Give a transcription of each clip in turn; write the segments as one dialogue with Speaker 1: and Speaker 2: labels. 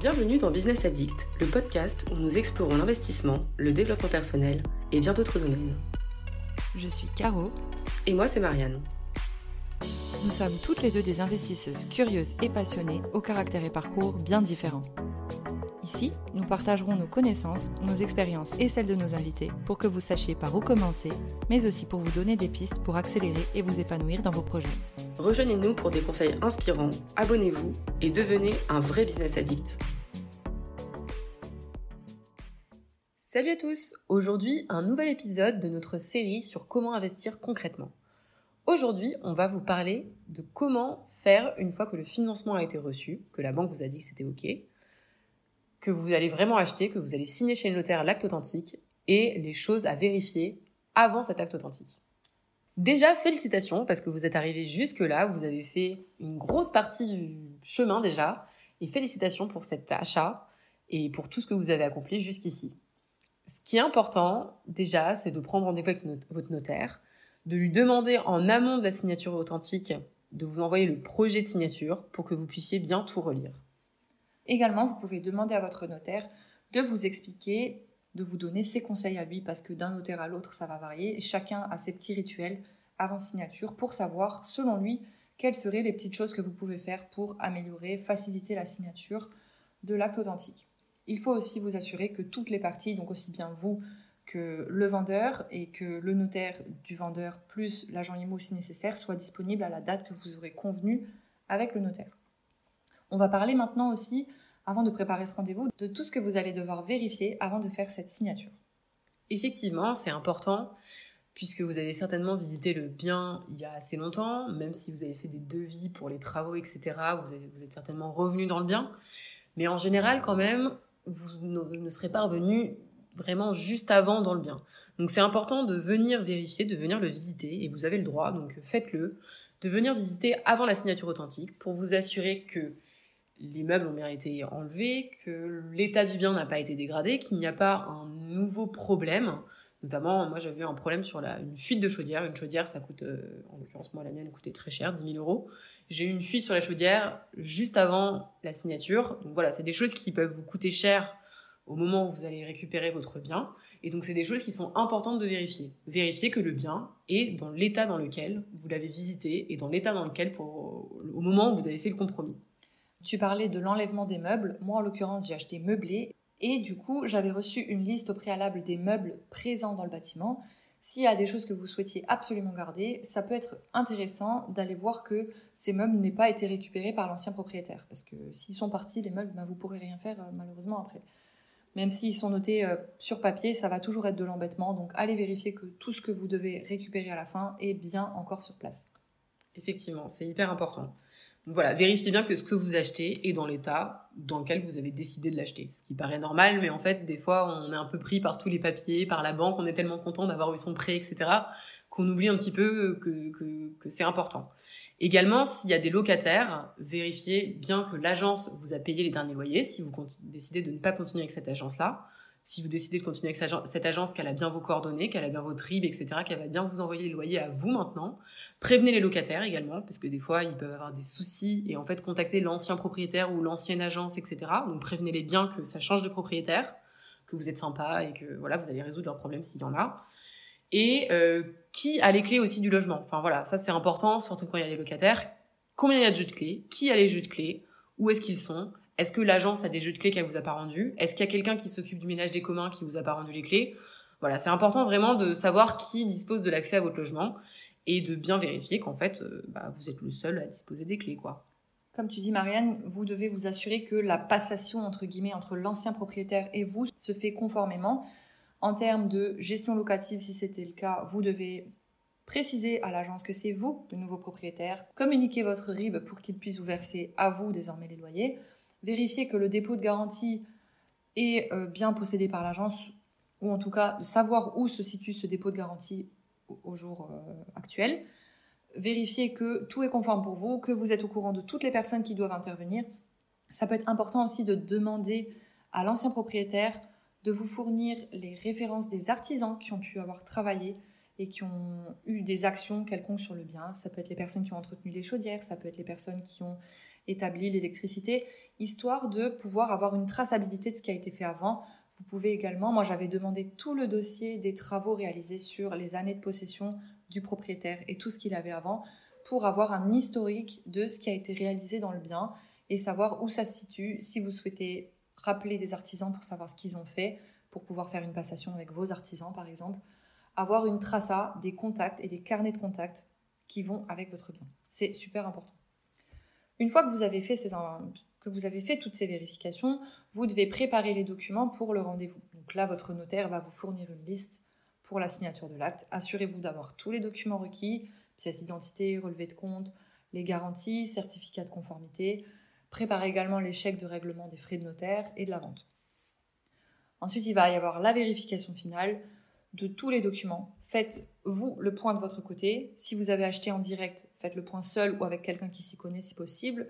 Speaker 1: Bienvenue dans Business Addict, le podcast où nous explorons l'investissement, le développement personnel et bien d'autres domaines.
Speaker 2: Je suis Caro.
Speaker 1: Et moi, c'est Marianne.
Speaker 2: Nous sommes toutes les deux des investisseuses curieuses et passionnées, au caractère et parcours bien différents. Ici, nous partagerons nos connaissances, nos expériences et celles de nos invités pour que vous sachiez par où commencer, mais aussi pour vous donner des pistes pour accélérer et vous épanouir dans vos projets.
Speaker 1: Rejoignez-nous pour des conseils inspirants, abonnez-vous et devenez un vrai business addict. Salut à tous Aujourd'hui, un nouvel épisode de notre série sur comment investir concrètement. Aujourd'hui, on va vous parler de comment faire une fois que le financement a été reçu, que la banque vous a dit que c'était OK, que vous allez vraiment acheter, que vous allez signer chez le notaire l'acte authentique et les choses à vérifier avant cet acte authentique. Déjà, félicitations parce que vous êtes arrivé jusque-là, vous avez fait une grosse partie du chemin déjà et félicitations pour cet achat et pour tout ce que vous avez accompli jusqu'ici. Ce qui est important déjà, c'est de prendre rendez-vous avec votre notaire, de lui demander en amont de la signature authentique de vous envoyer le projet de signature pour que vous puissiez bien tout relire.
Speaker 2: Également, vous pouvez demander à votre notaire de vous expliquer, de vous donner ses conseils à lui, parce que d'un notaire à l'autre, ça va varier. chacun a ses petits rituels avant signature pour savoir, selon lui, quelles seraient les petites choses que vous pouvez faire pour améliorer, faciliter la signature de l'acte authentique. Il faut aussi vous assurer que toutes les parties, donc aussi bien vous que le vendeur et que le notaire du vendeur plus l'agent IMO si nécessaire soient disponibles à la date que vous aurez convenue avec le notaire. On va parler maintenant aussi, avant de préparer ce rendez-vous, de tout ce que vous allez devoir vérifier avant de faire cette signature.
Speaker 1: Effectivement, c'est important puisque vous avez certainement visité le bien il y a assez longtemps, même si vous avez fait des devis pour les travaux, etc. Vous, êtes certainement revenu dans le bien. Mais en général, quand même, vous ne serez pas revenu vraiment juste avant dans le bien. Donc c'est important de venir vérifier, de venir le visiter, et vous avez le droit, donc faites-le, de venir visiter avant la signature authentique pour vous assurer que les meubles ont bien été enlevés, que l'état du bien n'a pas été dégradé, qu'il n'y a pas un nouveau problème. Notamment, moi j'avais un problème sur la, une fuite de chaudière. Une chaudière, ça coûte, euh, en l'occurrence moi la mienne coûtait très cher, 10 000 euros. J'ai eu une fuite sur la chaudière juste avant la signature. Donc voilà, c'est des choses qui peuvent vous coûter cher au moment où vous allez récupérer votre bien. Et donc c'est des choses qui sont importantes de vérifier. Vérifier que le bien est dans l'état dans lequel vous l'avez visité et dans l'état dans lequel, pour, au moment où vous avez fait le compromis.
Speaker 2: Tu parlais de l'enlèvement des meubles. Moi, en l'occurrence, j'ai acheté meublé. Et du coup, j'avais reçu une liste au préalable des meubles présents dans le bâtiment. S'il y a des choses que vous souhaitiez absolument garder, ça peut être intéressant d'aller voir que ces meubles n'aient pas été récupérés par l'ancien propriétaire. Parce que s'ils sont partis, les meubles, ben, vous pourrez rien faire euh, malheureusement après. Même s'ils sont notés euh, sur papier, ça va toujours être de l'embêtement. Donc allez vérifier que tout ce que vous devez récupérer à la fin est bien encore sur place.
Speaker 1: Effectivement, c'est hyper important voilà, vérifiez bien que ce que vous achetez est dans l'état dans lequel vous avez décidé de l'acheter. Ce qui paraît normal, mais en fait, des fois, on est un peu pris par tous les papiers, par la banque, on est tellement content d'avoir eu son prêt, etc., qu'on oublie un petit peu que, que, c'est important. Également, s'il y a des locataires, vérifiez bien que l'agence vous a payé les derniers loyers, si vous décidez de ne pas continuer avec cette agence-là si vous décidez de continuer avec cette agence, qu'elle a bien vos coordonnées, qu'elle a bien vos tribes, etc., qu'elle va bien vous envoyer les loyers à vous maintenant. Prévenez les locataires également, parce que des fois, ils peuvent avoir des soucis et en fait contacter l'ancien propriétaire ou l'ancienne agence, etc. Donc prévenez-les bien que ça change de propriétaire, que vous êtes sympa et que voilà, vous allez résoudre leurs problèmes s'il y en a. Et euh, qui a les clés aussi du logement? Enfin voilà, ça c'est important, surtout quand il y a des locataires. Combien il y a de jeux de clés? Qui a les jeux de clés? Où est-ce qu'ils sont? Est-ce que l'agence a des jeux de clés qu'elle vous a pas rendus? Est-ce qu'il y a quelqu'un qui s'occupe du ménage des communs qui vous a pas rendu les clés? Voilà, c'est important vraiment de savoir qui dispose de l'accès à votre logement et de bien vérifier qu'en fait, euh, bah, vous êtes le seul à disposer des clés.
Speaker 2: Comme tu dis, Marianne, vous devez vous assurer que la passation, entre guillemets, entre l'ancien propriétaire et vous se fait conformément. En termes de gestion locative, si c'était le cas, vous devez préciser à l'agence que c'est vous, le nouveau propriétaire, communiquer votre RIB pour qu'il puisse vous verser à vous désormais les loyers vérifier que le dépôt de garantie est euh, bien possédé par l'agence, ou en tout cas de savoir où se situe ce dépôt de garantie au, jour euh, actuel. Vérifier que tout est conforme pour vous, que vous êtes au courant de toutes les personnes qui doivent intervenir. Ça peut être important aussi de demander à l'ancien propriétaire de vous fournir les références des artisans qui ont pu avoir travaillé et qui ont eu des actions quelconques sur le bien. Ça peut être les personnes qui ont entretenu les chaudières, ça peut être les personnes qui ont établi l'électricité, histoire de pouvoir avoir une traçabilité de ce qui a été fait avant. Vous pouvez également, moi j'avais demandé tout le dossier des travaux réalisés sur les années de possession du propriétaire et tout ce qu'il avait avant pour avoir un historique de ce qui a été réalisé dans le bien et savoir où ça se situe, si vous souhaitez rappeler des artisans pour savoir ce qu'ils ont fait, pour pouvoir faire une passation avec vos artisans par exemple, avoir une traça, des contacts et des carnets de contacts qui vont avec votre bien. C'est super important. Une fois que vous avez fait toutes ces vérifications, vous devez préparer les documents pour le rendez-vous. Donc là, votre notaire va vous fournir une liste pour la signature de l'acte. Assurez-vous d'avoir tous les documents requis, pièce d'identité, relevé de compte, les garanties, certificat de conformité. Préparez également les chèques de règlement des frais de notaire et de la vente. Ensuite, il va y avoir la vérification finale de tous les documents. Faites vous le point de votre côté. Si vous avez acheté en direct, faites le point seul ou avec quelqu'un qui s'y connaît si possible.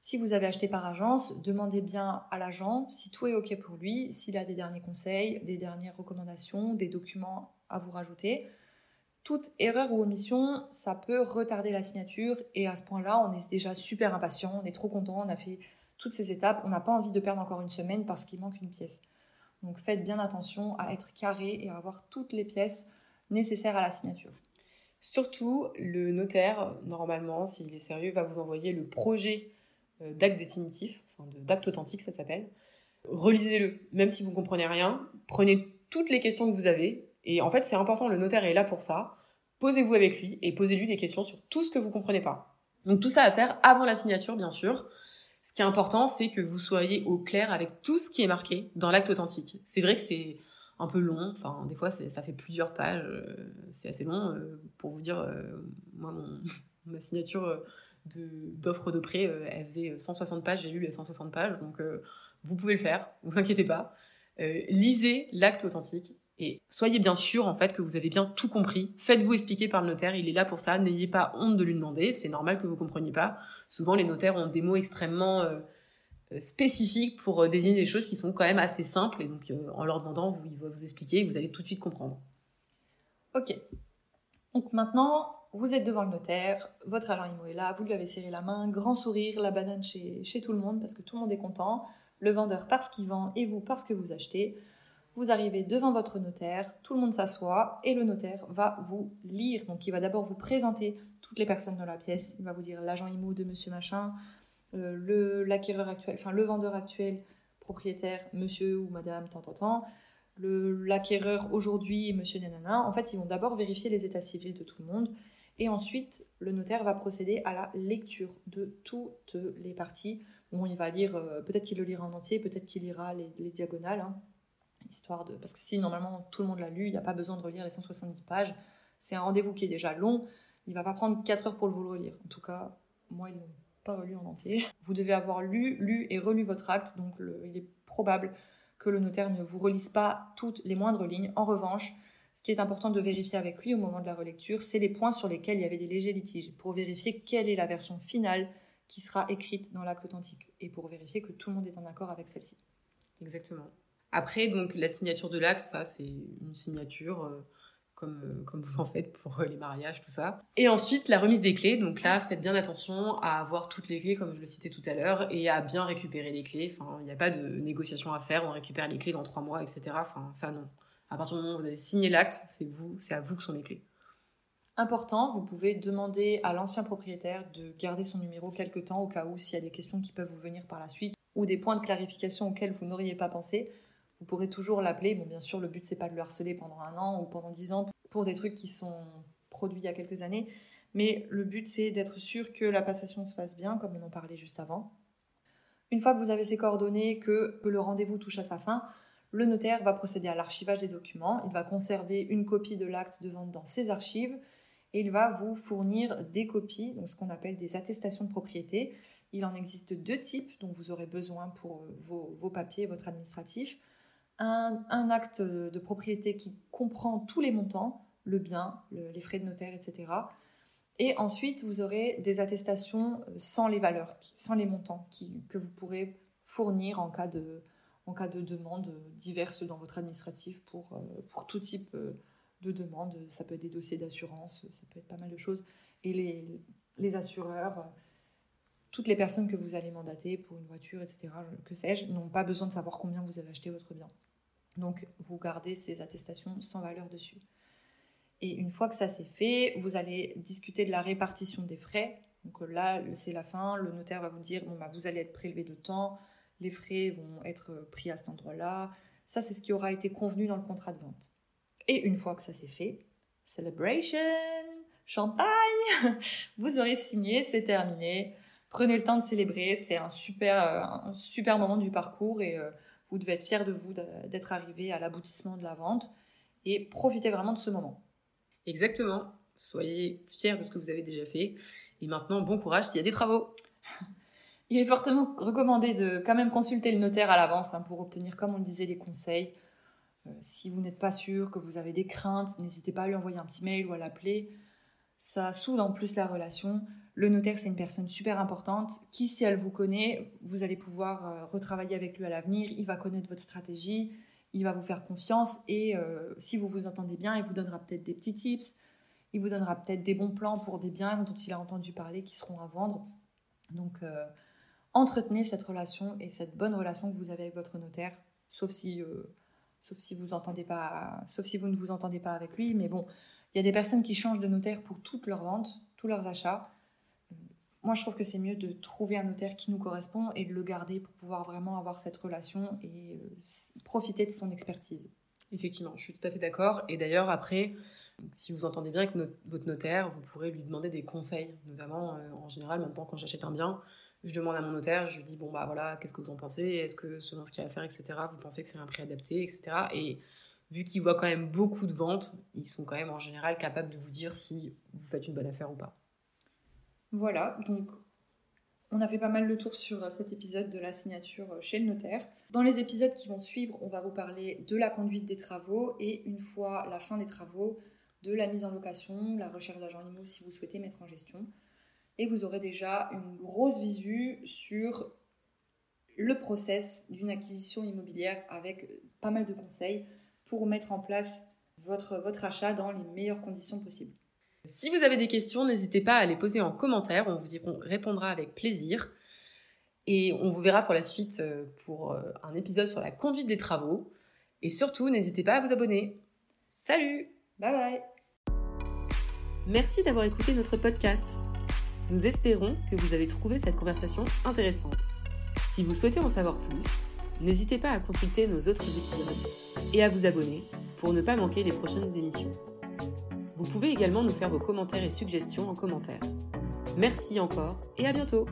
Speaker 2: Si vous avez acheté par agence, demandez bien à l'agent si tout est OK pour lui, s'il a des derniers conseils, des dernières recommandations, des documents à vous rajouter. Toute erreur ou omission, ça peut retarder la signature et à ce point-là, on est déjà super impatient, on est trop content, on a fait toutes ces étapes, on n'a pas envie de perdre encore une semaine parce qu'il manque une pièce. Donc faites bien attention à être carré et à avoir toutes les pièces nécessaires à la signature.
Speaker 1: Surtout, le notaire, normalement, s'il est sérieux, va vous envoyer le projet euh, d'acte définitif, enfin d'acte authentique, ça s'appelle. Relisez-le, même si vous ne comprenez rien. Prenez toutes les questions que vous avez. Et en fait, c'est important, le notaire est là pour ça. Posez-vous avec lui et posez-lui des questions sur tout ce que vous ne comprenez pas. Donc tout ça à faire avant la signature, bien sûr. Ce qui est important, c'est que vous soyez au clair avec tout ce qui est marqué dans l'acte authentique. C'est vrai que c'est un peu long, enfin des fois ça fait plusieurs pages, euh, c'est assez long. Euh, pour vous dire, moi ma signature d'offre de, prêt, euh, elle faisait 160 pages, j'ai lu les 160 pages, donc euh, vous pouvez le faire, vous inquiétez pas. Euh, lisez l'acte authentique et soyez bien sûr en fait que vous avez bien tout compris. Faites-vous expliquer par le notaire, il est là pour ça. N'ayez pas honte de lui demander. C'est normal que vous compreniez pas. Souvent les notaires ont des mots extrêmement spécifiques pour désigner des choses qui sont quand même assez simples et donc en leur demandant, vous, il va vous expliquer et vous allez tout de suite comprendre.
Speaker 2: Ok. Donc maintenant, vous êtes devant le notaire, votre agent IMO est là, vous lui avez serré la main, grand sourire, la banane chez, chez tout le monde parce que tout le monde est content, le vendeur parce qu'il vend et vous parce que vous achetez. Vous arrivez devant votre notaire, tout le monde s'assoit et le notaire va vous lire. Donc il va d'abord vous présenter toutes les personnes dans la pièce. Il va vous dire l'agent IMO de monsieur machin, euh, le l'acquéreur actuel, enfin le vendeur actuel, propriétaire, monsieur ou madame, tant, tant, tant l'acquéreur aujourd'hui, monsieur nanana. En fait, ils vont d'abord vérifier les états civils de tout le monde et ensuite, le notaire va procéder à la lecture de toutes les parties. Bon, il va lire, euh, peut-être qu'il le lira en entier, peut-être qu'il lira les, diagonales, hein, histoire de. Parce que si normalement tout le monde l'a lu, il n'y a pas besoin de relire les 170 pages. C'est un rendez-vous qui est déjà long. Il va pas prendre 4 heures pour vous le relire. En tout cas, moi, ils l'ont pas relu en entier. Vous devez avoir lu, lu et relu votre acte, donc il est probable que le notaire ne vous relise pas toutes les moindres lignes. En revanche, ce qui est important de vérifier avec lui au moment de la relecture, c'est les points sur lesquels il y avait des légers litiges, pour vérifier quelle est la version finale qui sera écrite dans l'acte authentique, et pour vérifier que tout le monde est en accord avec celle-ci.
Speaker 1: Exactement. Après, donc la signature de l'acte, ça c'est une signature euh, comme, euh, comme vous en faites pour euh, les mariages, tout ça. Et ensuite, la remise des clés. Donc là, faites bien attention à avoir toutes les clés, comme je le citais tout à l'heure, et à bien récupérer les clés. Enfin, il n'y a pas de négociation à faire, on récupère les clés dans trois mois, etc. Enfin, ça non. À partir du moment où vous avez signé l'acte, c'est vous, c'est à vous que sont les clés.
Speaker 2: Important, vous pouvez demander à l'ancien propriétaire de garder son numéro quelque temps au cas où s'il y a des questions qui peuvent vous venir par la suite ou des points de clarification auxquels vous n'auriez pas pensé. Vous pourrez toujours l'appeler. Bon, bien sûr, le but c'est pas de le harceler pendant un an ou pendant dix ans pour des trucs qui sont produits il y a quelques années, mais le but c'est d'être sûr que la passation se fasse bien, comme on en parlait juste avant. Une fois que vous avez ces coordonnées, que le rendez-vous touche à sa fin, le notaire va procéder à l'archivage des documents, il va conserver une copie de l'acte de vente dans ses archives et il va vous fournir des copies, donc ce qu'on appelle des attestations de propriété. Il en existe deux types dont vous aurez besoin pour euh, vos, papiers, votre administratif. Un, acte de propriété qui comprend tous les montants, le bien, les frais de notaire, etc. Et ensuite, vous aurez des attestations euh, sans les valeurs, sans les montants que vous pourrez fournir en cas de, en demande diverses dans votre administratif pour, euh, tout type euh, de demande. Ça peut être des dossiers d'assurance, ça peut être pas mal de choses. Et les, les assureurs, toutes les personnes que vous allez mandater pour une voiture, etc., que sais-je, n'ont pas besoin de savoir combien vous avez acheté votre bien. Donc, vous gardez ces attestations sans valeur dessus. Et une fois que ça c'est fait, vous allez discuter de la répartition des frais. Donc là, c'est la fin. Le notaire va vous dire bon, bah, vous allez être prélevé de temps, les frais vont être pris à cet endroit-là. Ça, c'est ce qui aura été convenu dans le contrat de vente. Et une fois que ça c'est fait, celebration, champagne, vous aurez signé, c'est terminé. Prenez le temps de célébrer, c'est un super, un super moment du parcours et euh, vous devez être fier de vous d'être arrivé à l'aboutissement de la vente et profitez vraiment de ce moment.
Speaker 1: Exactement. Soyez fiers de ce que vous avez déjà fait. Et maintenant, bon courage s'il y a des travaux.
Speaker 2: Il est fortement recommandé de quand même consulter le notaire à l'avance hein, pour obtenir, comme on le disait, les conseils. Euh, si vous n'êtes pas sûr, que vous avez des craintes, n'hésitez pas à lui envoyer un petit mail ou à l'appeler. Ça soude en plus la relation. Le notaire, c'est une personne super importante qui, si elle vous connaît, vous allez pouvoir euh, retravailler avec lui à l'avenir. Il va connaître votre stratégie, il va vous faire confiance et euh, si vous vous entendez bien, il vous donnera peut-être des petits tips, il vous donnera peut-être des bons plans pour des biens dont il a entendu parler qui seront à vendre. Donc, entretenez cette relation et cette bonne relation que vous avez avec votre notaire, sauf si, euh, vous pas, sauf si vous ne vous entendez pas avec lui. Mais bon, il y a des personnes qui changent de notaire pour toutes leurs ventes, tous leurs achats. Moi, je trouve que c'est mieux de trouver un notaire qui nous correspond et de le garder pour pouvoir vraiment avoir cette relation et euh, profiter de son expertise.
Speaker 1: Effectivement, je suis tout à fait d'accord. Et d'ailleurs, après, si vous entendez bien avec votre notaire, vous pourrez lui demander des conseils. Notamment, euh, en général, maintenant, quand j'achète un bien, je demande à mon notaire, je lui dis bon bah voilà, qu'est-ce que vous en pensez? Est-ce que selon ce qu'il y a à faire, etc. Vous pensez que c'est un prix adapté, etc. Et vu qu'ils voient quand même beaucoup de ventes, ils sont quand même en général capables de vous dire si vous faites une bonne affaire ou pas.
Speaker 2: Voilà, donc on a fait pas mal le tour sur cet épisode de la signature chez le notaire. Dans les épisodes qui vont suivre, on va vous parler de la conduite des travaux et une fois la fin des travaux, de la mise en location, la recherche d'agents IMO si vous souhaitez mettre en gestion et vous aurez déjà une grosse visu sur le process d'une acquisition immobilière avec pas mal de conseils pour mettre en place votre achat dans les meilleures conditions possibles.
Speaker 1: Si vous avez des questions, n'hésitez pas à les poser en commentaire, on vous y répondra avec plaisir. Et on vous verra pour la suite euh, pour euh, un épisode sur la conduite des travaux. Et surtout, n'hésitez pas à vous abonner. Salut
Speaker 2: Bye bye
Speaker 1: Merci d'avoir écouté notre podcast. Nous espérons que vous avez trouvé cette conversation intéressante. Si vous souhaitez en savoir plus, n'hésitez pas à consulter nos autres épisodes et à vous abonner pour ne pas manquer les prochaines émissions. Vous pouvez également nous faire vos commentaires et suggestions en commentaire. Merci encore et à bientôt